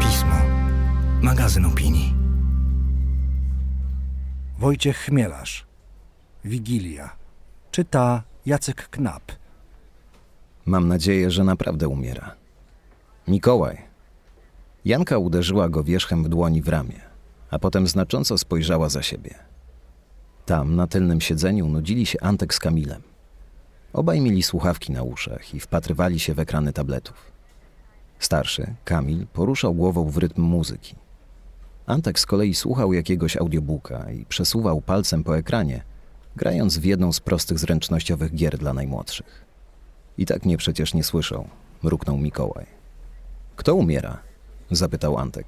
Pismo. Magazyn opinii. Wojciech Chmielarz. Wigilia. Czyta Jacek Knap. Mam nadzieję, że naprawdę umiera. Mikołaj. Janka uderzyła go wierzchem w dłoni w ramię, a potem znacząco spojrzała za siebie. Tam, na tylnym siedzeniu, nudzili się Antek z Kamilem. Obaj mieli słuchawki na uszach i wpatrywali się w ekrany tabletów. Starszy, Kamil, poruszał głową w rytm muzyki. Antek z kolei słuchał jakiegoś audiobooka i przesuwał palcem po ekranie, grając w jedną z prostych zręcznościowych gier dla najmłodszych. I tak mnie przecież nie słyszą, mruknął Mikołaj. Kto umiera? zapytał Antek.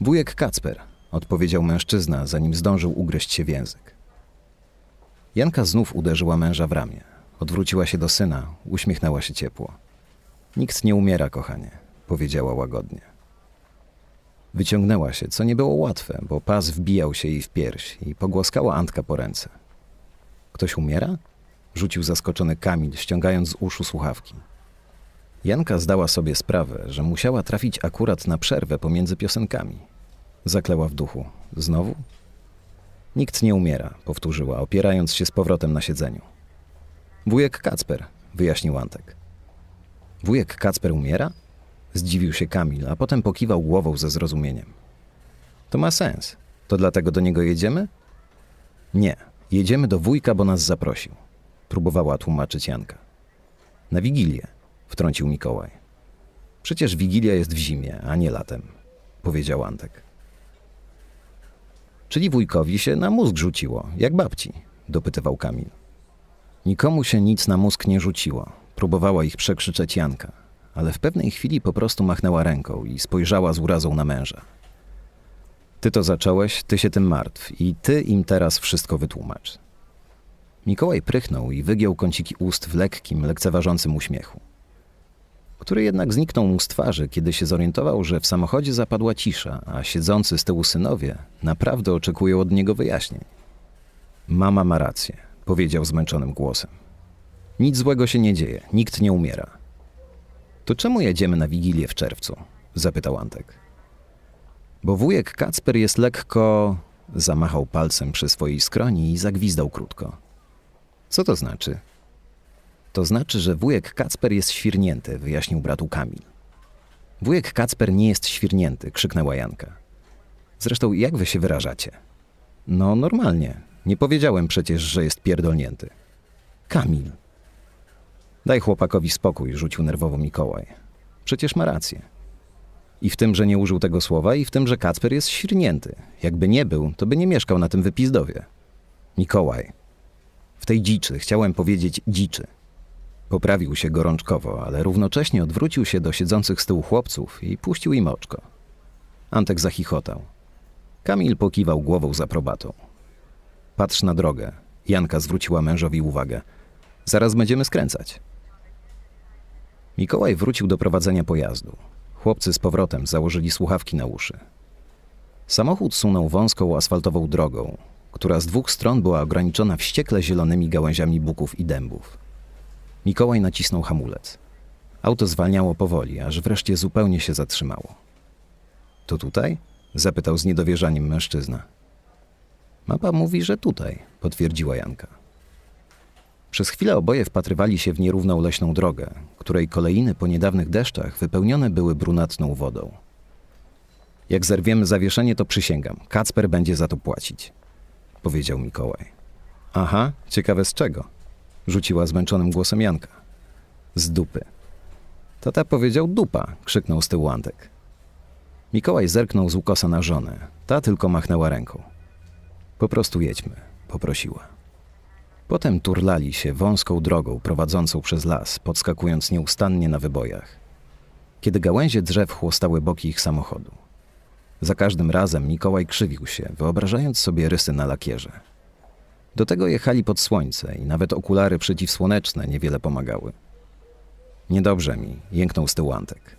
Wujek Kacper, odpowiedział mężczyzna, zanim zdążył ugryźć się w język. Janka znów uderzyła męża w ramię. Odwróciła się do syna, uśmiechnęła się ciepło. Nikt nie umiera, kochanie, powiedziała łagodnie. Wyciągnęła się, co nie było łatwe, bo pas wbijał się jej w pierś i pogłaskała Antka po ręce. Ktoś umiera? Rzucił zaskoczony Kamil, ściągając z uszu słuchawki. Janka zdała sobie sprawę, że musiała trafić akurat na przerwę pomiędzy piosenkami. Zakleła w duchu. Znowu? Nikt nie umiera, powtórzyła, opierając się z powrotem na siedzeniu. Wujek Kacper, wyjaśnił Antek. Wujek Kacper umiera? Zdziwił się Kamil, a potem pokiwał głową ze zrozumieniem. To ma sens. To dlatego do niego jedziemy? Nie. Jedziemy do wujka, bo nas zaprosił. Próbowała tłumaczyć Janka. Na Wigilię, wtrącił Mikołaj. Przecież Wigilia jest w zimie, a nie latem, powiedział Antek. Czyli wujkowi się na mózg rzuciło, jak babci, dopytywał Kamil. Nikomu się nic na mózg nie rzuciło. Próbowała ich przekrzyczeć Janka, ale w pewnej chwili po prostu machnęła ręką i spojrzała z urazą na męża. Ty to zacząłeś, ty się tym martw i ty im teraz wszystko wytłumacz. Mikołaj prychnął i wygiął kąciki ust w lekkim, lekceważącym uśmiechu, który jednak zniknął mu z twarzy, kiedy się zorientował, że w samochodzie zapadła cisza, a siedzący z tyłu synowie naprawdę oczekują od niego wyjaśnień. Mama ma rację, powiedział zmęczonym głosem. Nic złego się nie dzieje, nikt nie umiera. To czemu jedziemy na Wigilię w czerwcu? zapytał Antek. Bo wujek Kacper jest lekko... Zamachał palcem przy swojej skroni i zagwizdał krótko. Co to znaczy? To znaczy, że wujek Kacper jest świrnięty, wyjaśnił bratu Kamil. Wujek Kacper nie jest świrnięty, krzyknęła Janka. Zresztą jak wy się wyrażacie? No normalnie. Nie powiedziałem przecież, że jest pierdolnięty. Kamil. Daj chłopakowi spokój, rzucił nerwowo Mikołaj. Przecież ma rację. I w tym, że nie użył tego słowa, i w tym, że Kacper jest świrnięty. Jakby nie był, to by nie mieszkał na tym wypizdowie. Mikołaj. W tej dziczy, chciałem powiedzieć dziczy. Poprawił się gorączkowo, ale równocześnie odwrócił się do siedzących z tyłu chłopców i puścił im oczko. Antek zachichotał. Kamil pokiwał głową z aprobatą. Patrz na drogę. Janka zwróciła mężowi uwagę. Zaraz będziemy skręcać. Mikołaj wrócił do prowadzenia pojazdu. Chłopcy z powrotem założyli słuchawki na uszy. Samochód sunął wąską asfaltową drogą, która z dwóch stron była ograniczona wściekle zielonymi gałęziami buków i dębów. Mikołaj nacisnął hamulec. Auto zwalniało powoli, aż wreszcie zupełnie się zatrzymało. To tutaj? zapytał z niedowierzaniem mężczyzna. Mapa mówi, że tutaj, potwierdziła Janka. Przez chwilę oboje wpatrywali się w nierówną leśną drogę, której kolejny po niedawnych deszczach wypełnione były brunatną wodą. Jak zerwiemy zawieszenie, to przysięgam, Kacper będzie za to płacić, powiedział Mikołaj. Aha, ciekawe z czego? Rzuciła zmęczonym głosem Janka. Z dupy. Tata powiedział dupa, krzyknął z tyłu Antek. Mikołaj zerknął z ukosa na żonę. Ta tylko machnęła ręką. Po prostu jedźmy, poprosiła. Potem turlali się wąską drogą prowadzącą przez las, podskakując nieustannie na wybojach. Kiedy gałęzie drzew chłostały boki ich samochodu. Za każdym razem Mikołaj krzywił się, wyobrażając sobie rysy na lakierze. Do tego jechali pod słońce i nawet okulary przeciwsłoneczne niewiele pomagały. Niedobrze mi, jęknął z tyłu Antek.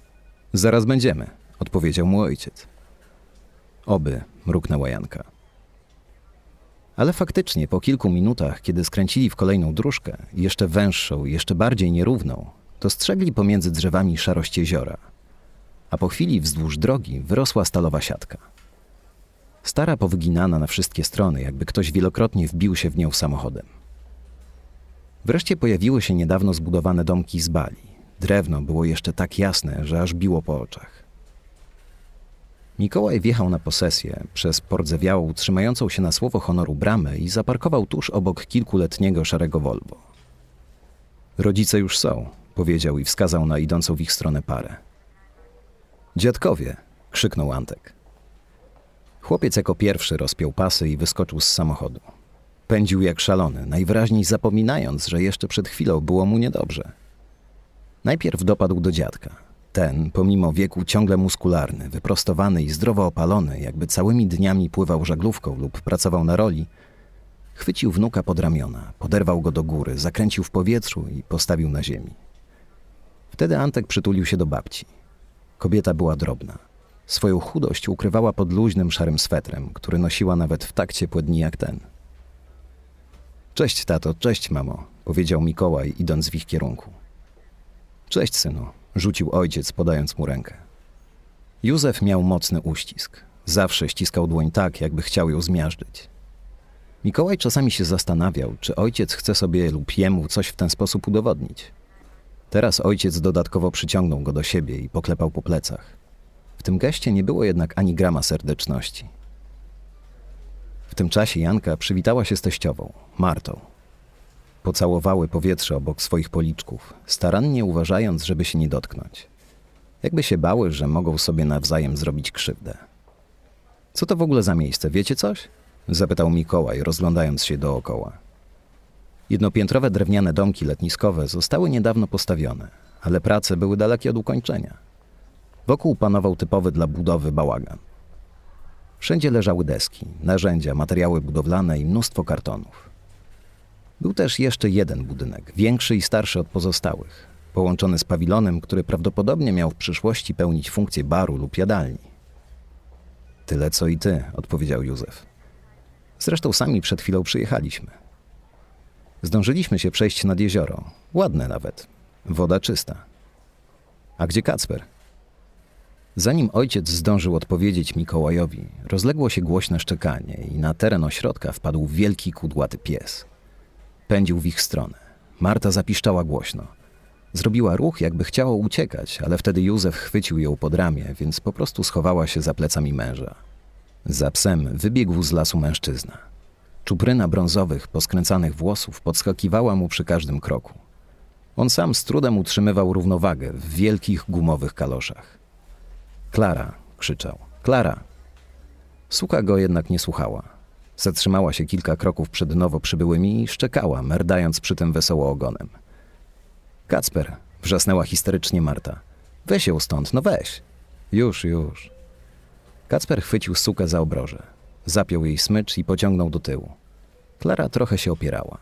Zaraz będziemy, odpowiedział mu ojciec. Oby, mruknęła Janka. Ale faktycznie po kilku minutach, kiedy skręcili w kolejną dróżkę, jeszcze węższą, jeszcze bardziej nierówną, dostrzegli pomiędzy drzewami szarość jeziora, a po chwili wzdłuż drogi wyrosła stalowa siatka. Stara powyginana na wszystkie strony, jakby ktoś wielokrotnie wbił się w nią samochodem. Wreszcie pojawiły się niedawno zbudowane domki z bali. Drewno było jeszcze tak jasne, że aż biło po oczach. Mikołaj wjechał na posesję przez pordzewiałą, trzymającą się na słowo honoru bramę i zaparkował tuż obok kilkuletniego szarego Volvo. Rodzice już są, powiedział i wskazał na idącą w ich stronę parę. Dziadkowie! krzyknął Antek. Chłopiec jako pierwszy rozpiął pasy i wyskoczył z samochodu. Pędził jak szalony, najwyraźniej zapominając, że jeszcze przed chwilą było mu niedobrze. Najpierw dopadł do dziadka. Ten, pomimo wieku ciągle muskularny, wyprostowany i zdrowo opalony, jakby całymi dniami pływał żaglówką lub pracował na roli, chwycił wnuka pod ramiona, poderwał go do góry, zakręcił w powietrzu i postawił na ziemi. Wtedy Antek przytulił się do babci. Kobieta była drobna. Swoją chudość ukrywała pod luźnym szarym swetrem, który nosiła nawet w tak ciepłe dni jak ten. Cześć, tato, cześć, mamo, powiedział Mikołaj, idąc w ich kierunku. Cześć, synu, rzucił ojciec, podając mu rękę. Józef miał mocny uścisk. Zawsze ściskał dłoń tak, jakby chciał ją zmiażdżyć. Mikołaj czasami się zastanawiał, czy ojciec chce sobie lub jemu coś w ten sposób udowodnić. Teraz ojciec dodatkowo przyciągnął go do siebie i poklepał po plecach. W tym geście nie było jednak ani grama serdeczności. W tym czasie Janka przywitała się z teściową, Martą. Pocałowały powietrze obok swoich policzków, starannie uważając, żeby się nie dotknąć. Jakby się bały, że mogą sobie nawzajem zrobić krzywdę. Co to w ogóle za miejsce, wiecie coś? Zapytał Mikołaj, rozglądając się dookoła. Jednopiętrowe drewniane domki letniskowe zostały niedawno postawione, ale prace były dalekie od ukończenia. Wokół panował typowy dla budowy bałagan. Wszędzie leżały deski, narzędzia, materiały budowlane i mnóstwo kartonów. Był też jeszcze jeden budynek, większy i starszy od pozostałych, połączony z pawilonem, który prawdopodobnie miał w przyszłości pełnić funkcję baru lub jadalni. Tyle co i ty, odpowiedział Józef. Zresztą sami przed chwilą przyjechaliśmy. Zdążyliśmy się przejść nad jezioro. Ładne nawet. Woda czysta. A gdzie Kacper? Zanim ojciec zdążył odpowiedzieć Mikołajowi, rozległo się głośne szczekanie i na teren ośrodka wpadł wielki kudłaty pies. Pędził w ich stronę. Marta zapiszczała głośno. Zrobiła ruch, jakby chciała uciekać, ale wtedy Józef chwycił ją pod ramię, więc po prostu schowała się za plecami męża. Za psem wybiegł z lasu mężczyzna. Czupryna brązowych, poskręcanych włosów podskakiwała mu przy każdym kroku. On sam z trudem utrzymywał równowagę w wielkich gumowych kaloszach. Klara, krzyczał. Klara! Suka go jednak nie słuchała. Zatrzymała się kilka kroków przed nowo przybyłymi i szczekała, merdając przy tym wesoło ogonem. Kacper, wrzasnęła histerycznie Marta. Weź ją stąd, no weź. Już, już. Kacper chwycił sukę za obroże. Zapiął jej smycz i pociągnął do tyłu. Klara trochę się opierała.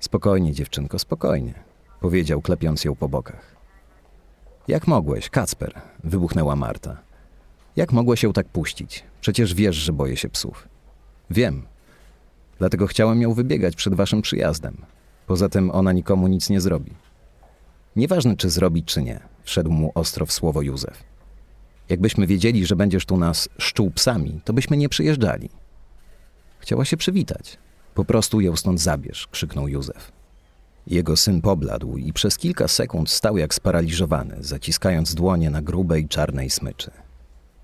Spokojnie, dziewczynko, spokojnie, powiedział, klepiąc ją po bokach. Jak mogłeś, Kacper? wybuchnęła Marta. Jak mogłeś ją tak puścić? Przecież wiesz, że boję się psów. Wiem. Dlatego chciałem ją wybiegać przed waszym przyjazdem. Poza tym ona nikomu nic nie zrobi. Nieważne, czy zrobi, czy nie, wszedł mu ostro w słowo Józef. Jakbyśmy wiedzieli, że będziesz tu nas szczuł psami, to byśmy nie przyjeżdżali. Chciała się przywitać. Po prostu ją stąd zabierz, krzyknął Józef. Jego syn pobladł i przez kilka sekund stał jak sparaliżowany, zaciskając dłonie na grubej czarnej smyczy.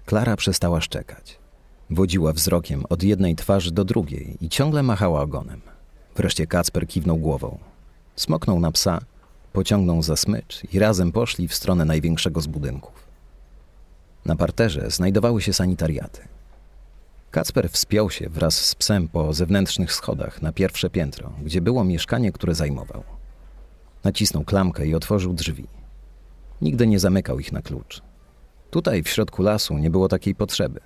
Klara przestała szczekać. Wodziła wzrokiem od jednej twarzy do drugiej i ciągle machała ogonem. Wreszcie Kacper kiwnął głową. Smoknął na psa, pociągnął za smycz i razem poszli w stronę największego z budynków. Na parterze znajdowały się sanitariaty. Kacper wspiął się wraz z psem po zewnętrznych schodach na pierwsze piętro, gdzie było mieszkanie, które zajmował. Nacisnął klamkę i otworzył drzwi. Nigdy nie zamykał ich na klucz. Tutaj, w środku lasu, nie było takiej potrzeby.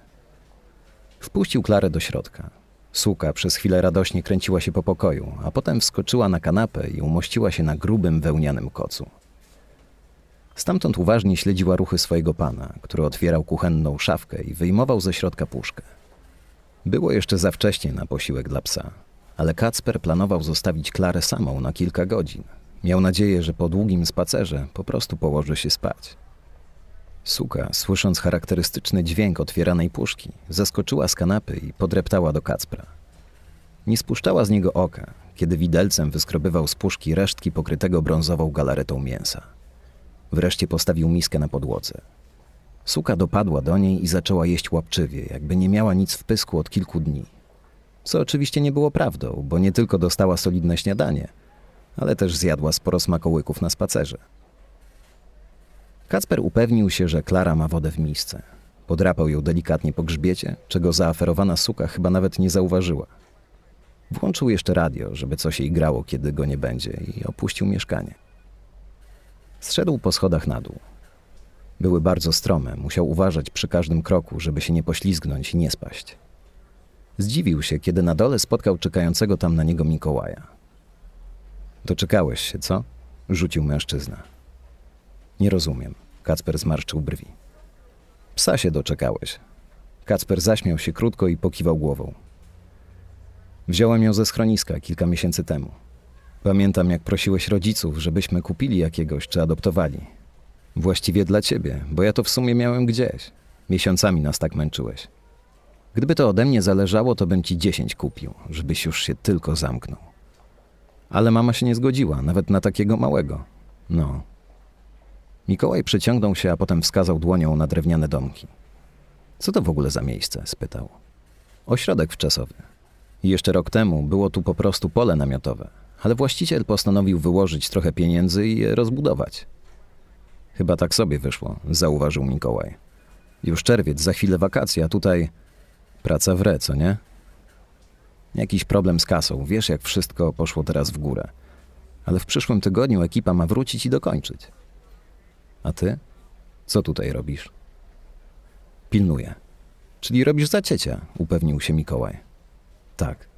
Wpuścił Klarę do środka. Suka przez chwilę radośnie kręciła się po pokoju, a potem wskoczyła na kanapę i umościła się na grubym wełnianym kocu. Stamtąd uważnie śledziła ruchy swojego pana, który otwierał kuchenną szafkę i wyjmował ze środka puszkę. Było jeszcze za wcześnie na posiłek dla psa, ale Kacper planował zostawić Klarę samą na kilka godzin. Miał nadzieję, że po długim spacerze po prostu położy się spać. Suka, słysząc charakterystyczny dźwięk otwieranej puszki, zaskoczyła z kanapy i podreptała do Kacpra. Nie spuszczała z niego oka, kiedy widelcem wyskrobywał z puszki resztki pokrytego brązową galaretą mięsa. Wreszcie postawił miskę na podłodze. Suka dopadła do niej i zaczęła jeść łapczywie, jakby nie miała nic w pysku od kilku dni. Co oczywiście nie było prawdą, bo nie tylko dostała solidne śniadanie, ale też zjadła sporo smakołyków na spacerze. Kacper upewnił się, że Klara ma wodę w misce. Podrapał ją delikatnie po grzbiecie, czego zaaferowana suka chyba nawet nie zauważyła. Włączył jeszcze radio, żeby coś jej grało, kiedy go nie będzie, i opuścił mieszkanie. Zszedł po schodach na dół. Były bardzo strome, musiał uważać przy każdym kroku, żeby się nie poślizgnąć i nie spaść. Zdziwił się, kiedy na dole spotkał czekającego tam na niego Mikołaja. Doczekałeś się, co? rzucił mężczyzna. Nie rozumiem. Kacper zmarszczył brwi. Psa się doczekałeś. Kacper zaśmiał się krótko i pokiwał głową. Wziąłem ją ze schroniska kilka miesięcy temu. Pamiętam, jak prosiłeś rodziców, żebyśmy kupili jakiegoś czy adoptowali. Właściwie dla ciebie, bo ja to w sumie miałem gdzieś. Miesiącami nas tak męczyłeś. Gdyby to ode mnie zależało, to bym ci dziesięć kupił, żebyś już się tylko zamknął. Ale mama się nie zgodziła, nawet na takiego małego. No. Mikołaj przyciągnął się, a potem wskazał dłonią na drewniane domki. Co to w ogóle za miejsce? spytał. Ośrodek wczasowy. Jeszcze rok temu było tu po prostu pole namiotowe, ale właściciel postanowił wyłożyć trochę pieniędzy i je rozbudować. Chyba tak sobie wyszło, zauważył Mikołaj. Już czerwiec, za chwilę wakacje, a tutaj praca w re, co nie? Jakiś problem z kasą, wiesz jak wszystko poszło teraz w górę. Ale w przyszłym tygodniu ekipa ma wrócić i dokończyć. A ty? Co tutaj robisz? Pilnuję. Czyli robisz za ciecia, upewnił się Mikołaj. Tak.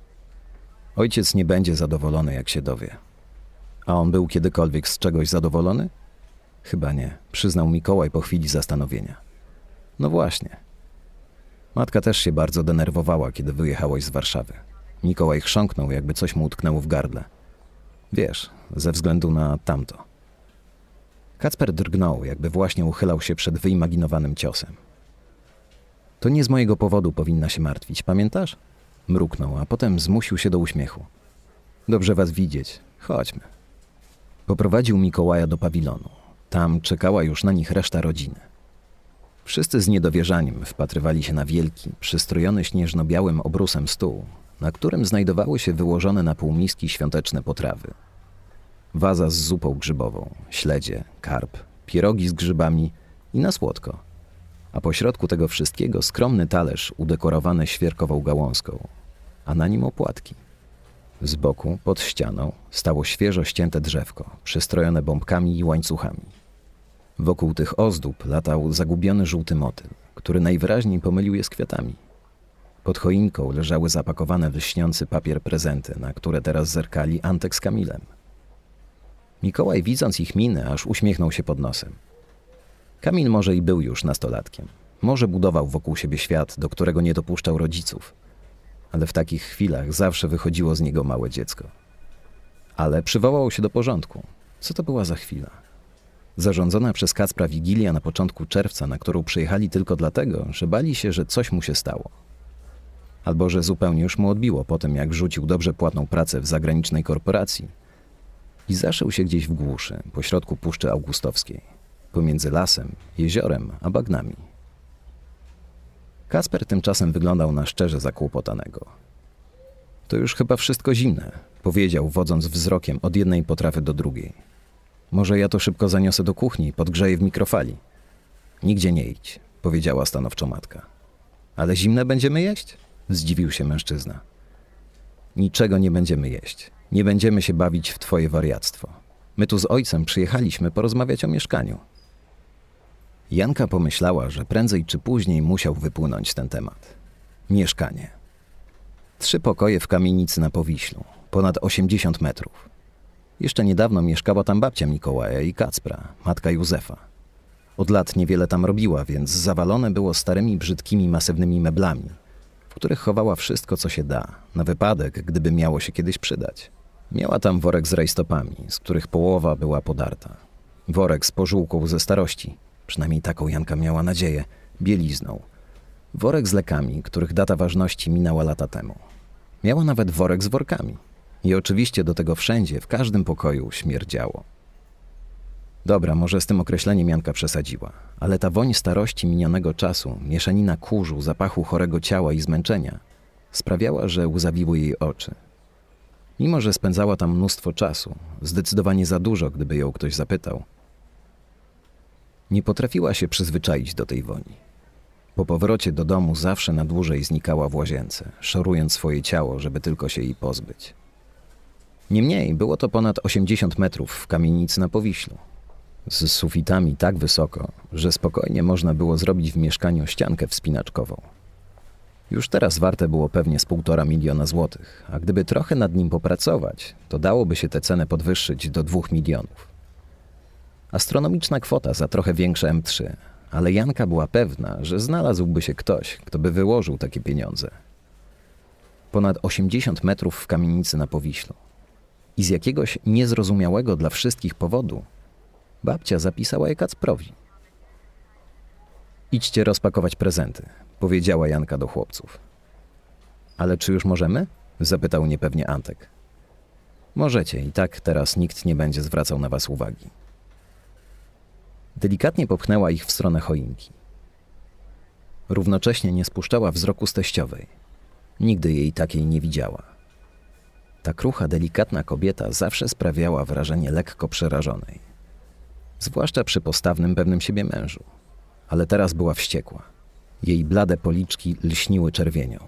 Ojciec nie będzie zadowolony, jak się dowie. A on był kiedykolwiek z czegoś zadowolony? Chyba nie, przyznał Mikołaj po chwili zastanowienia. No właśnie. Matka też się bardzo denerwowała, kiedy wyjechałeś z Warszawy. Mikołaj chrząknął, jakby coś mu utknęło w gardle. Wiesz, ze względu na tamto. Kacper drgnął, jakby właśnie uchylał się przed wyimaginowanym ciosem. To nie z mojego powodu powinna się martwić, pamiętasz? Mruknął, a potem zmusił się do uśmiechu. Dobrze was widzieć. Chodźmy. Poprowadził Mikołaja do pawilonu. Tam czekała już na nich reszta rodziny. Wszyscy z niedowierzaniem wpatrywali się na wielki, przystrojony śnieżno-białym obrusem stół, na którym znajdowały się wyłożone na półmiski świąteczne potrawy. Waza z zupą grzybową, śledzie, karp, pierogi z grzybami i na słodko. A pośrodku tego wszystkiego skromny talerz udekorowany świerkową gałązką, a na nim opłatki. Z boku, pod ścianą, stało świeżo ścięte drzewko, przystrojone bombkami i łańcuchami. Wokół tych ozdób latał zagubiony żółty motyl, który najwyraźniej pomylił je z kwiatami. Pod choinką leżały zapakowane w lśniący papier prezenty, na które teraz zerkali Antek z Kamilem. Mikołaj, widząc ich miny, aż uśmiechnął się pod nosem. Kamil może i był już nastolatkiem. Może budował wokół siebie świat, do którego nie dopuszczał rodziców. Ale w takich chwilach zawsze wychodziło z niego małe dziecko. Ale przywołał się do porządku. Co to była za chwila? Zarządzona przez Kacpra Wigilia na początku czerwca, na którą przyjechali tylko dlatego, że bali się, że coś mu się stało. Albo że zupełnie już mu odbiło po tym, jak rzucił dobrze płatną pracę w zagranicznej korporacji i zaszył się gdzieś w głuszy, pośrodku Puszczy Augustowskiej, pomiędzy lasem, jeziorem a bagnami. Kasper tymczasem wyglądał na szczerze zakłopotanego. To już chyba wszystko zimne, powiedział, wodząc wzrokiem od jednej potrawy do drugiej. Może ja to szybko zaniosę do kuchni podgrzeję w mikrofali. Nigdzie nie idź, powiedziała stanowczo matka. Ale zimne będziemy jeść? Zdziwił się mężczyzna. Niczego nie będziemy jeść. Nie będziemy się bawić w twoje wariactwo. My tu z ojcem przyjechaliśmy porozmawiać o mieszkaniu. Janka pomyślała, że prędzej czy później musiał wypłynąć ten temat. Mieszkanie. Trzy pokoje w kamienicy na Powiślu, ponad 80 metrów. Jeszcze niedawno mieszkała tam babcia Mikołaja i Kacpra, matka Józefa. Od lat niewiele tam robiła, więc zawalone było starymi, brzydkimi, masywnymi meblami, w których chowała wszystko, co się da, na wypadek, gdyby miało się kiedyś przydać. Miała tam worek z rajstopami, z których połowa była podarta. Worek z pożółką ze starości, przynajmniej taką Janka miała nadzieję, bielizną. Worek z lekami, których data ważności minęła lata temu. Miała nawet worek z workami. I oczywiście do tego wszędzie, w każdym pokoju śmierdziało. Dobra, może z tym określeniem Janka przesadziła, ale ta woń starości minionego czasu, mieszanina kurzu, zapachu chorego ciała i zmęczenia, sprawiała, że łzawiły jej oczy. Mimo, że spędzała tam mnóstwo czasu, zdecydowanie za dużo, gdyby ją ktoś zapytał, nie potrafiła się przyzwyczaić do tej woni. Po powrocie do domu zawsze na dłużej znikała w łazience, szorując swoje ciało, żeby tylko się jej pozbyć. Niemniej było to ponad 80 metrów w kamienicy na Powiślu. Z sufitami tak wysoko, że spokojnie można było zrobić w mieszkaniu ściankę wspinaczkową. Już teraz warte było pewnie z półtora miliona złotych, a gdyby trochę nad nim popracować, to dałoby się tę cenę podwyższyć do dwóch milionów. Astronomiczna kwota za trochę większe M3, ale Janka była pewna, że znalazłby się ktoś, kto by wyłożył takie pieniądze. Ponad 80 metrów w kamienicy na Powiślu. I z jakiegoś niezrozumiałego dla wszystkich powodu babcia zapisała je Kacprowi. Idźcie rozpakować prezenty, powiedziała Janka do chłopców. Ale czy już możemy? zapytał niepewnie Antek. Możecie, i tak teraz nikt nie będzie zwracał na was uwagi. Delikatnie popchnęła ich w stronę choinki. Równocześnie nie spuszczała wzroku z teściowej. Nigdy jej takiej nie widziała. Ta krucha, delikatna kobieta zawsze sprawiała wrażenie lekko przerażonej. Zwłaszcza przy postawnym pewnym siebie mężu. Ale teraz była wściekła. Jej blade policzki lśniły czerwienią,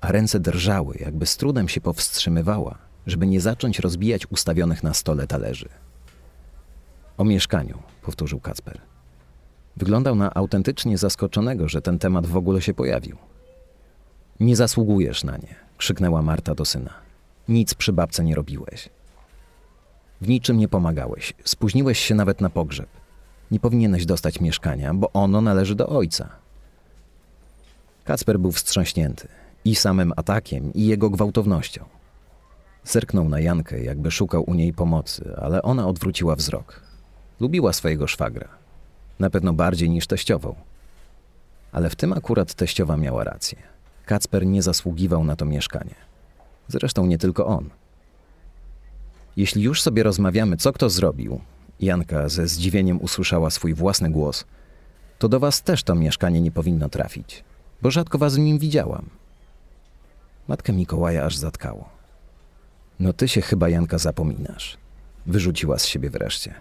a ręce drżały, jakby z trudem się powstrzymywała, żeby nie zacząć rozbijać ustawionych na stole talerzy. O mieszkaniu, powtórzył Kacper. Wyglądał na autentycznie zaskoczonego, że ten temat w ogóle się pojawił. Nie zasługujesz na nie, krzyknęła Marta do syna. Nic przy babce nie robiłeś. W niczym nie pomagałeś, spóźniłeś się nawet na pogrzeb. Nie powinieneś dostać mieszkania, bo ono należy do ojca. Kacper był wstrząśnięty i samym atakiem, i jego gwałtownością. Zerknął na Jankę, jakby szukał u niej pomocy, ale ona odwróciła wzrok. Lubiła swojego szwagra. Na pewno bardziej niż teściową. Ale w tym akurat teściowa miała rację. Kacper nie zasługiwał na to mieszkanie. Zresztą nie tylko on. Jeśli już sobie rozmawiamy, co kto zrobił, Janka ze zdziwieniem usłyszała swój własny głos, to do was też to mieszkanie nie powinno trafić, bo rzadko was w nim widziałam. Matkę Mikołaja aż zatkało. No ty się chyba, Janka, zapominasz. Wyrzuciła z siebie wreszcie.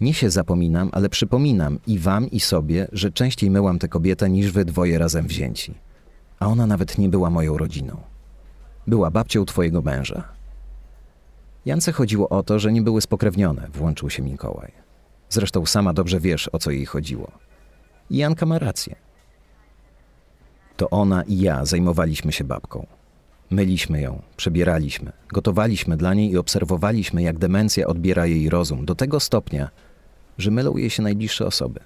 Nie się zapominam, ale przypominam i wam, i sobie, że częściej myłam tę kobietę niż wy dwoje razem wzięci. A ona nawet nie była moją rodziną. Była babcią twojego męża. Jance chodziło o to, że nie były spokrewnione, włączył się Mikołaj. Zresztą sama dobrze wiesz, o co jej chodziło. I Janka ma rację. To ona i ja zajmowaliśmy się babką. Myliśmy ją, przebieraliśmy, gotowaliśmy dla niej i obserwowaliśmy, jak demencja odbiera jej rozum do tego stopnia, że mylą jej się najbliższe osoby.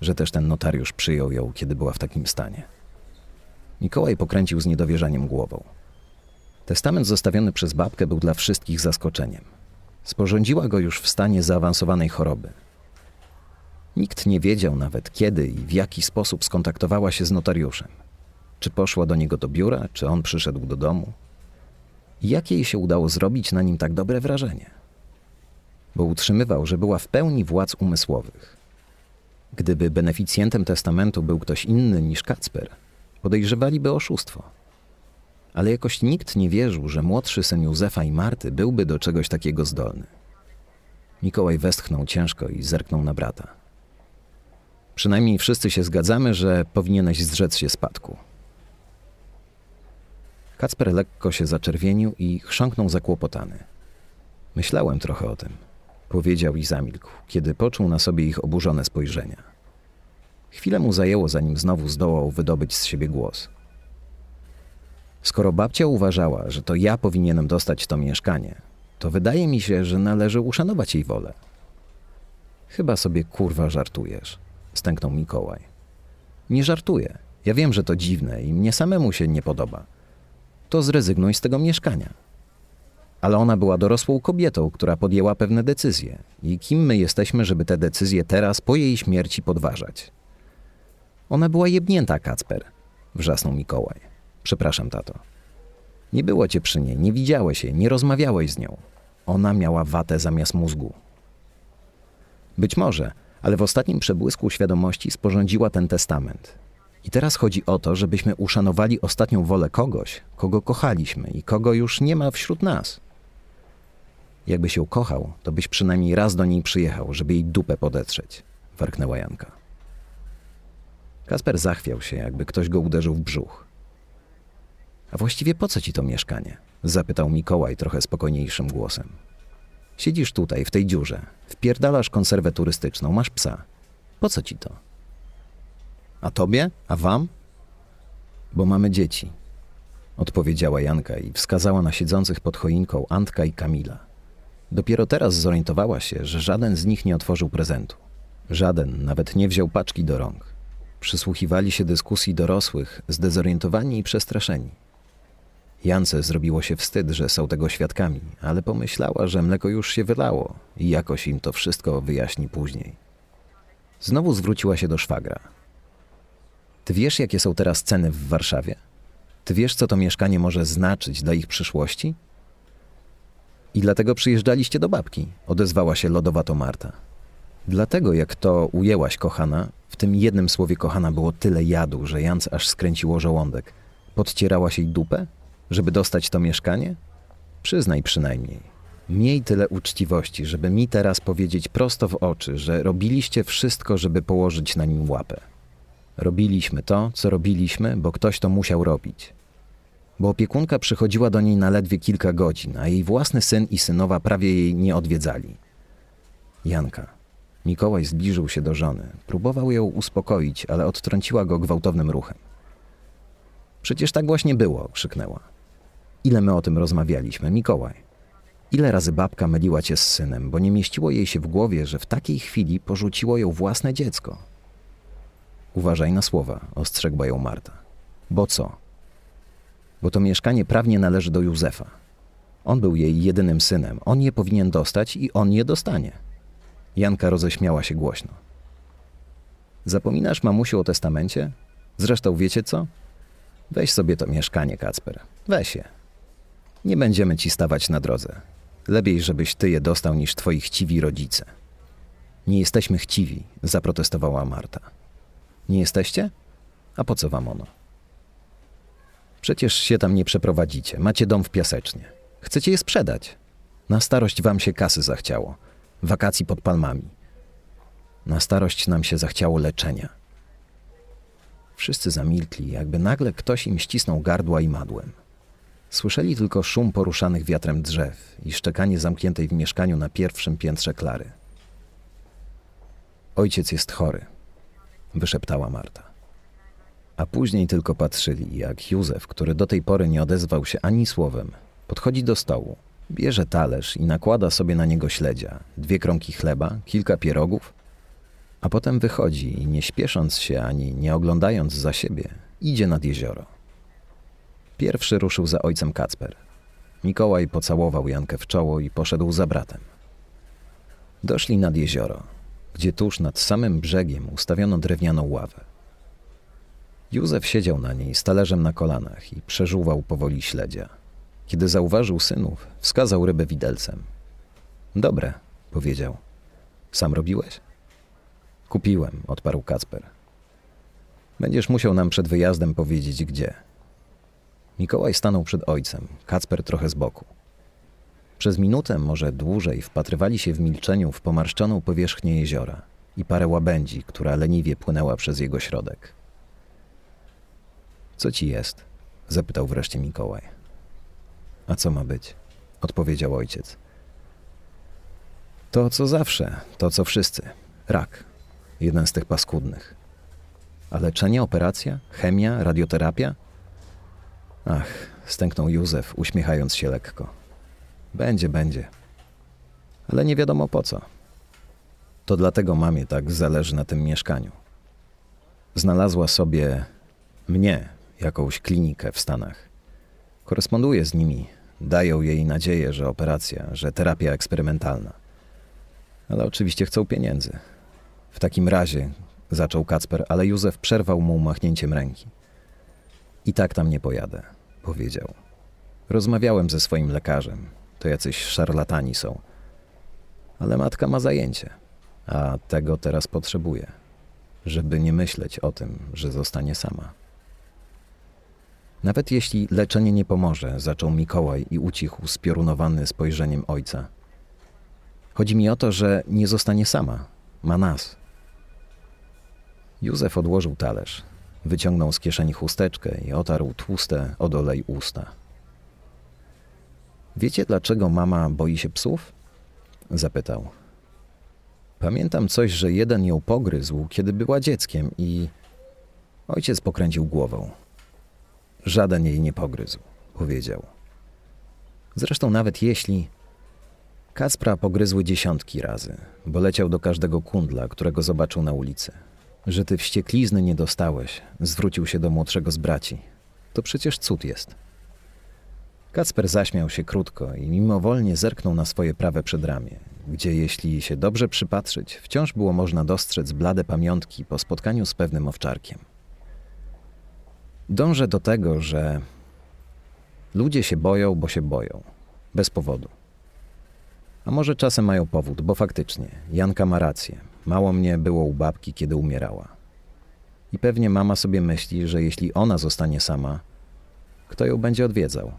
Że też ten notariusz przyjął ją, kiedy była w takim stanie. Mikołaj pokręcił z niedowierzaniem głową. Testament zostawiony przez babkę był dla wszystkich zaskoczeniem. Sporządziła go już w stanie zaawansowanej choroby. Nikt nie wiedział nawet, kiedy i w jaki sposób skontaktowała się z notariuszem. Czy poszła do niego do biura, czy on przyszedł do domu. Jak jej się udało zrobić na nim tak dobre wrażenie? Bo utrzymywał, że była w pełni władz umysłowych. Gdyby beneficjentem testamentu był ktoś inny niż Kacper, podejrzewaliby oszustwo. Ale jakoś nikt nie wierzył, że młodszy syn Józefa i Marty byłby do czegoś takiego zdolny. Mikołaj westchnął ciężko i zerknął na brata. Przynajmniej wszyscy się zgadzamy, że powinieneś zrzec się spadku. Kacper lekko się zaczerwienił i chrząknął zakłopotany. Myślałem trochę o tym, powiedział i zamilkł, kiedy poczuł na sobie ich oburzone spojrzenia. Chwilę mu zajęło, zanim znowu zdołał wydobyć z siebie głos. Skoro babcia uważała, że to ja powinienem dostać to mieszkanie, to wydaje mi się, że należy uszanować jej wolę. Chyba sobie kurwa żartujesz, stęknął Mikołaj. Nie żartuję. Ja wiem, że to dziwne i mnie samemu się nie podoba. to zrezygnuj z tego mieszkania. Ale ona była dorosłą kobietą, która podjęła pewne decyzje. I kim my jesteśmy, żeby te decyzje teraz, po jej śmierci, podważać? Ona była jebnięta, Kacper, wrzasnął Mikołaj. Przepraszam, tato. Nie było cię przy niej, nie widziałeś jej, nie rozmawiałeś z nią. Ona miała watę zamiast mózgu. Być może, ale w ostatnim przebłysku świadomości sporządziła ten testament. I teraz chodzi o to, żebyśmy uszanowali ostatnią wolę kogoś, kogo kochaliśmy i kogo już nie ma wśród nas. Jakbyś ją kochał, to byś przynajmniej raz do niej przyjechał, żeby jej dupę podetrzeć, warknęła Janka. Kasper zachwiał się, jakby ktoś go uderzył w brzuch. A właściwie po co ci to mieszkanie? Zapytał Mikołaj trochę spokojniejszym głosem. Siedzisz tutaj, w tej dziurze, wpierdalasz konserwę turystyczną, masz psa. Po co ci to? A tobie? A wam? Bo mamy dzieci, odpowiedziała Janka i wskazała na siedzących pod choinką Antka i Kamila. Dopiero teraz zorientowała się, że żaden z nich nie otworzył prezentu. Żaden nawet nie wziął paczki do rąk. Przysłuchiwali się dyskusji dorosłych, zdezorientowani i przestraszeni. Jance zrobiło się wstyd, że są tego świadkami, ale pomyślała, że mleko już się wylało i jakoś im to wszystko wyjaśni później. Znowu zwróciła się do szwagra. Ty wiesz, jakie są teraz ceny w Warszawie? Ty wiesz, co to mieszkanie może znaczyć dla ich przyszłości? I dlatego przyjeżdżaliście do babki, odezwała się lodowato Marta. Dlatego, jak to ujęłaś, kochana, w tym jednym słowie kochana było tyle jadu, że Jans aż skręciło żołądek. Podcierała jej dupę? Żeby dostać to mieszkanie? Przyznaj przynajmniej. Miej tyle uczciwości, żeby mi teraz powiedzieć prosto w oczy, że robiliście wszystko, żeby położyć na nim łapę. Robiliśmy to, co robiliśmy, bo ktoś to musiał robić. Bo opiekunka przychodziła do niej na ledwie kilka godzin, a jej własny syn i synowa prawie jej nie odwiedzali. Janka. Mikołaj zbliżył się do żony. Próbował ją uspokoić, ale odtrąciła go gwałtownym ruchem. Przecież tak właśnie było, krzyknęła. Ile my o tym rozmawialiśmy, Mikołaj? Ile razy babka myliła cię z synem, bo nie mieściło jej się w głowie, że w takiej chwili porzuciło ją własne dziecko? Uważaj na słowa, ostrzegła ją Marta. Bo co? Bo to mieszkanie prawnie należy do Józefa. On był jej jedynym synem, on je powinien dostać i on je dostanie. Janka roześmiała się głośno. Zapominasz, mamusiu, o testamencie? Zresztą wiecie co? Weź sobie to mieszkanie, Kacper. Weź je. Nie będziemy ci stawać na drodze. Lepiej, żebyś ty je dostał niż twoi chciwi rodzice. Nie jesteśmy chciwi, zaprotestowała Marta. Nie jesteście? A po co wam ono? Przecież się tam nie przeprowadzicie. Macie dom w piasecznie. Chcecie je sprzedać. Na starość wam się kasy zachciało. Wakacji pod palmami. Na starość nam się zachciało leczenia. Wszyscy zamilkli, jakby nagle ktoś im ścisnął gardła i madłem. Słyszeli tylko szum poruszanych wiatrem drzew i szczekanie zamkniętej w mieszkaniu na pierwszym piętrze Klary. Ojciec jest chory, wyszeptała Marta. A później tylko patrzyli, jak Józef, który do tej pory nie odezwał się ani słowem, podchodzi do stołu, bierze talerz i nakłada sobie na niego śledzia, dwie kromki chleba, kilka pierogów, a potem wychodzi i nie śpiesząc się ani nie oglądając za siebie, idzie nad jezioro. Pierwszy ruszył za ojcem Kacper. Mikołaj pocałował Jankę w czoło i poszedł za bratem. Doszli nad jezioro, gdzie tuż nad samym brzegiem ustawiono drewnianą ławę. Józef siedział na niej z talerzem na kolanach i przeżuwał powoli śledzia. Kiedy zauważył synów, wskazał rybę widelcem. Dobre, powiedział. Sam robiłeś? Kupiłem, odparł Kacper. Będziesz musiał nam przed wyjazdem powiedzieć gdzie. Mikołaj stanął przed ojcem, Kacper trochę z boku. Przez minutę, może dłużej, wpatrywali się w milczeniu w pomarszczoną powierzchnię jeziora i parę łabędzi, która leniwie płynęła przez jego środek. Co ci jest? zapytał wreszcie Mikołaj. A co ma być? odpowiedział ojciec. To co zawsze, to co wszyscy. Rak. Jeden z tych paskudnych. A leczenie, operacja, chemia, radioterapia? Ach, stęknął Józef, uśmiechając się lekko. Będzie, będzie. Ale nie wiadomo po co. To dlatego mamie tak zależy na tym mieszkaniu. Znalazła sobie mnie, jakąś klinikę w Stanach. Koresponduję z nimi. Dają jej nadzieję, że operacja, że terapia eksperymentalna. Ale oczywiście chcą pieniędzy. W takim razie, zaczął Kacper, ale Józef przerwał mu machnięciem ręki. I tak tam nie pojadę, powiedział. Rozmawiałem ze swoim lekarzem. To jacyś szarlatani są. Ale matka ma zajęcie, a tego teraz potrzebuje, żeby nie myśleć o tym, że zostanie sama. Nawet jeśli leczenie nie pomoże, zaczął Mikołaj i ucichł spiorunowany spojrzeniem ojca. Chodzi mi o to, że nie zostanie sama, ma nas. Józef odłożył talerz, wyciągnął z kieszeni chusteczkę i otarł tłuste od olej usta. Wiecie, dlaczego mama boi się psów? Zapytał. Pamiętam coś, że jeden ją pogryzł, kiedy była dzieckiem i... Ojciec pokręcił głową. Żaden jej nie pogryzł, powiedział. Zresztą nawet jeśli... Kaspra pogryzły dziesiątki razy, bo leciał do każdego kundla, którego zobaczył na ulicy. Że ty wścieklizny nie dostałeś, zwrócił się do młodszego z braci. To przecież cud jest. Kacper zaśmiał się krótko i mimowolnie zerknął na swoje prawe przedramię, gdzie, jeśli się dobrze przypatrzyć, wciąż było można dostrzec blade pamiątki po spotkaniu z pewnym owczarkiem. Dążę do tego, że ludzie się boją, bo się boją, bez powodu. A może czasem mają powód, bo faktycznie, Janka ma rację. Mało mnie było u babki, kiedy umierała. I pewnie mama sobie myśli, że jeśli ona zostanie sama, kto ją będzie odwiedzał?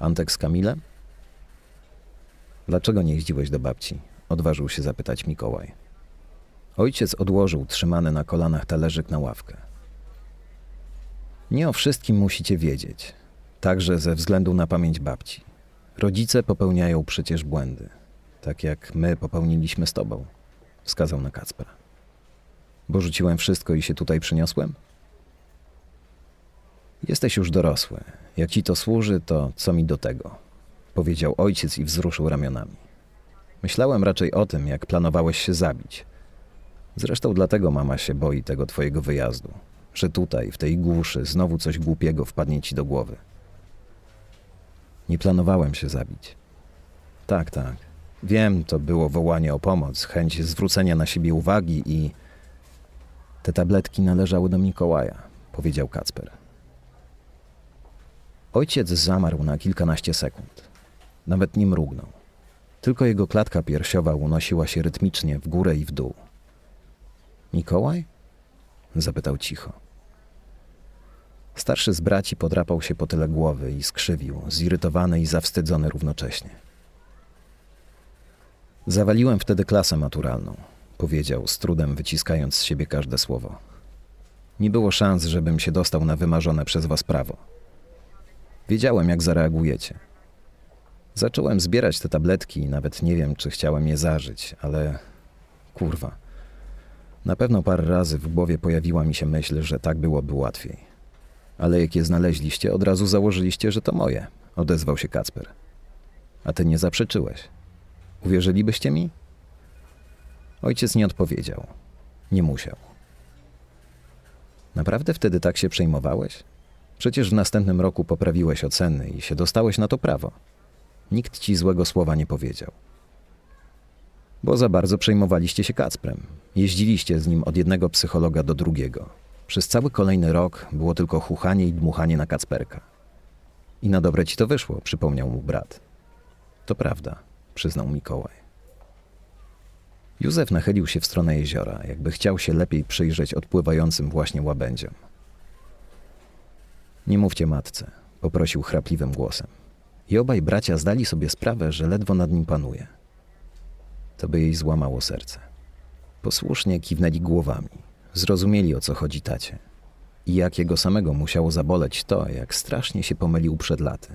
Antek z Kamilem? Dlaczego nie jeździłeś do babci? Odważył się zapytać Mikołaj. Ojciec odłożył trzymany na kolanach talerzyk na ławkę. Nie o wszystkim musicie wiedzieć, także ze względu na pamięć babci. Rodzice popełniają przecież błędy, tak jak my popełniliśmy z tobą, wskazał na Kacpra. Bo rzuciłem wszystko i się tutaj przyniosłem? Jesteś już dorosły. Jak ci to służy, to co mi do tego? Powiedział ojciec i wzruszył ramionami. Myślałem raczej o tym, jak planowałeś się zabić. Zresztą dlatego mama się boi tego twojego wyjazdu, że tutaj, w tej głuszy, znowu coś głupiego wpadnie ci do głowy. Nie planowałem się zabić. Tak, tak. Wiem, to było wołanie o pomoc, chęć zwrócenia na siebie uwagi i. Te tabletki należały do Mikołaja, powiedział Kacper. Ojciec zamarł na kilkanaście sekund. Nawet nie mrugnął. Tylko jego klatka piersiowa unosiła się rytmicznie w górę i w dół. Mikołaj? zapytał cicho. Starszy z braci podrapał się po tyle głowy i skrzywił, zirytowany i zawstydzony równocześnie. Zawaliłem wtedy klasę maturalną, powiedział, z trudem wyciskając z siebie każde słowo. Nie było szans, żebym się dostał na wymarzone przez was prawo. Wiedziałem, jak zareagujecie. Zacząłem zbierać te tabletki i nawet nie wiem, czy chciałem je zażyć, ale kurwa. Na pewno parę razy w głowie pojawiła mi się myśl, że tak byłoby łatwiej. Ale jak je znaleźliście, od razu założyliście, że to moje, odezwał się Kacper. A ty nie zaprzeczyłeś. Uwierzylibyście mi? Ojciec nie odpowiedział. Nie musiał. Naprawdę wtedy tak się przejmowałeś? Przecież w następnym roku poprawiłeś oceny i się dostałeś na to prawo. Nikt ci złego słowa nie powiedział. Bo za bardzo przejmowaliście się Kacprem. Jeździliście z nim od jednego psychologa do drugiego. Przez cały kolejny rok było tylko chuchanie i dmuchanie na Kacperka. I na dobre ci to wyszło, przypomniał mu brat. To prawda, przyznał Mikołaj. Józef nachylił się w stronę jeziora, jakby chciał się lepiej przyjrzeć odpływającym właśnie łabędziom. Nie mówcie matce, poprosił chrapliwym głosem. I obaj bracia zdali sobie sprawę, że ledwo nad nim panuje. To by jej złamało serce. Posłusznie kiwnęli głowami. Zrozumieli o co chodzi tacie. I jak jego samego musiało zaboleć to, jak strasznie się pomylił przed laty.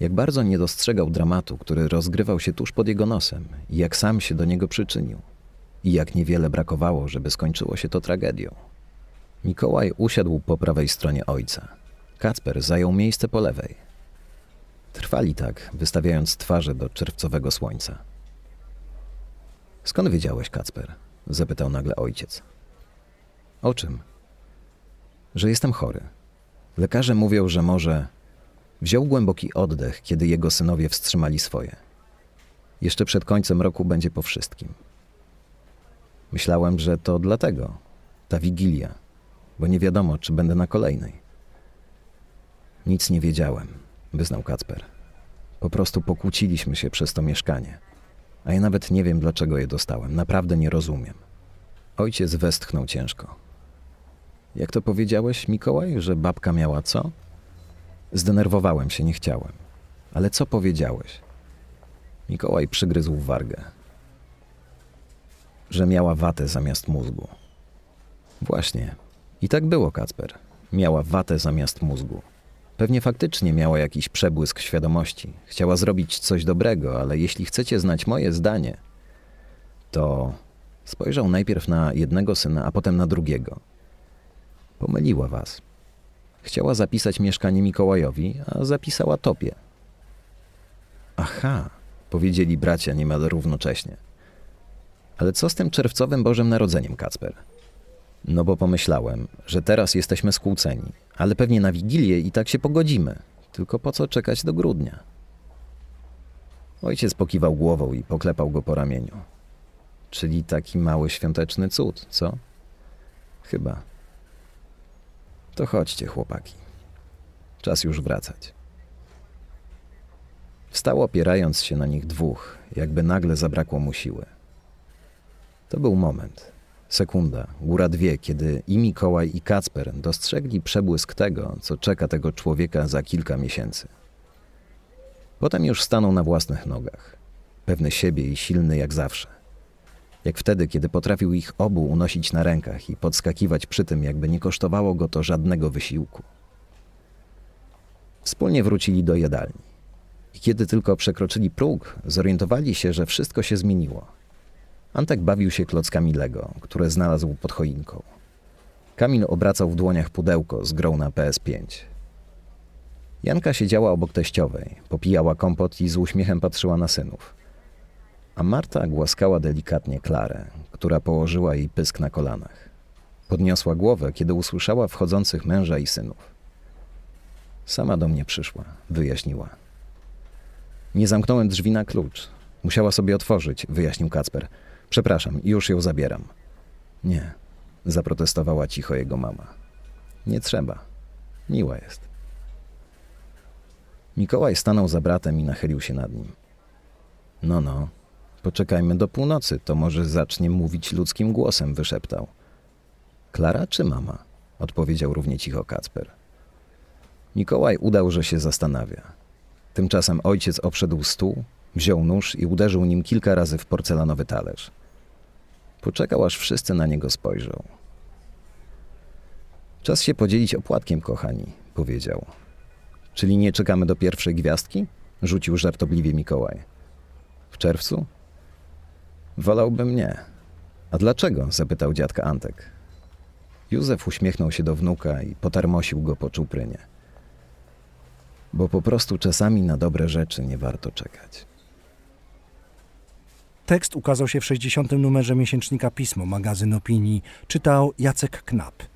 Jak bardzo nie dostrzegał dramatu, który rozgrywał się tuż pod jego nosem i jak sam się do niego przyczynił. I jak niewiele brakowało, żeby skończyło się to tragedią. Mikołaj usiadł po prawej stronie ojca. Kacper zajął miejsce po lewej. Trwali tak, wystawiając twarze do czerwcowego słońca. Skąd wiedziałeś, Kacper? zapytał nagle ojciec. O czym? Że jestem chory. Lekarze mówią, że może. Wziął głęboki oddech, kiedy jego synowie wstrzymali swoje. Jeszcze przed końcem roku będzie po wszystkim. Myślałem, że to dlatego, ta wigilia, bo nie wiadomo, czy będę na kolejnej. Nic nie wiedziałem, wyznał Kacper. Po prostu pokłóciliśmy się przez to mieszkanie. A ja nawet nie wiem, dlaczego je dostałem. Naprawdę nie rozumiem. Ojciec westchnął ciężko. Jak to powiedziałeś, Mikołaj, że babka miała co? Zdenerwowałem się, nie chciałem. Ale co powiedziałeś? Mikołaj przygryzł wargę. Że miała watę zamiast mózgu. Właśnie. I tak było, Kacper. Miała watę zamiast mózgu. Pewnie faktycznie miała jakiś przebłysk świadomości. Chciała zrobić coś dobrego, ale jeśli chcecie znać moje zdanie, to spojrzał najpierw na jednego syna, a potem na drugiego. Pomyliła was. Chciała zapisać mieszkanie Mikołajowi, a zapisała topie. Aha, powiedzieli bracia niemal równocześnie. Ale co z tym czerwcowym Bożym Narodzeniem, Kacper? No bo pomyślałem, że teraz jesteśmy skłóceni, ale pewnie na Wigilię i tak się pogodzimy. Tylko po co czekać do grudnia? Ojciec pokiwał głową i poklepał go po ramieniu. Czyli taki mały świąteczny cud, co? Chyba. To chodźcie, chłopaki. Czas już wracać. Wstał opierając się na nich dwóch, jakby nagle zabrakło mu siły. To był moment, sekunda, góra dwie, kiedy i Mikołaj, i Kacper dostrzegli przebłysk tego, co czeka tego człowieka za kilka miesięcy. Potem już stanął na własnych nogach, pewny siebie i silny jak zawsze. Jak wtedy, kiedy potrafił ich obu unosić na rękach i podskakiwać przy tym, jakby nie kosztowało go to żadnego wysiłku. Wspólnie wrócili do jadalni. I kiedy tylko przekroczyli próg, zorientowali się, że wszystko się zmieniło. Antek bawił się klockami Lego, które znalazł pod choinką. Kamil obracał w dłoniach pudełko z grą na PS5. Janka siedziała obok teściowej, popijała kompot i z uśmiechem patrzyła na synów. A Marta głaskała delikatnie Klarę, która położyła jej pysk na kolanach. Podniosła głowę, kiedy usłyszała wchodzących męża i synów. Sama do mnie przyszła, wyjaśniła. Nie zamknąłem drzwi na klucz. Musiała sobie otworzyć, wyjaśnił Kacper. Przepraszam, już ją zabieram. Nie, zaprotestowała cicho jego mama. Nie trzeba. Miła jest. Mikołaj stanął za bratem i nachylił się nad nim. No, no, poczekajmy do północy, to może zacznie mówić ludzkim głosem, wyszeptał. Klara czy mama? odpowiedział równie cicho Kacper. Mikołaj udał, że się zastanawia. Tymczasem ojciec obszedł stół, wziął nóż i uderzył nim kilka razy w porcelanowy talerz. Poczekał, aż wszyscy na niego spojrzą. Czas się podzielić opłatkiem, kochani, powiedział. Czyli nie czekamy do pierwszej gwiazdki? Rzucił żartobliwie Mikołaj. W czerwcu? Wolałbym nie. A dlaczego? zapytał dziadka Antek. Józef uśmiechnął się do wnuka i potarmosił go po czuprynie. Bo po prostu czasami na dobre rzeczy nie warto czekać. Tekst ukazał się w 60. numerze miesięcznika Pismo, magazyn opinii. Czytał Jacek Knap.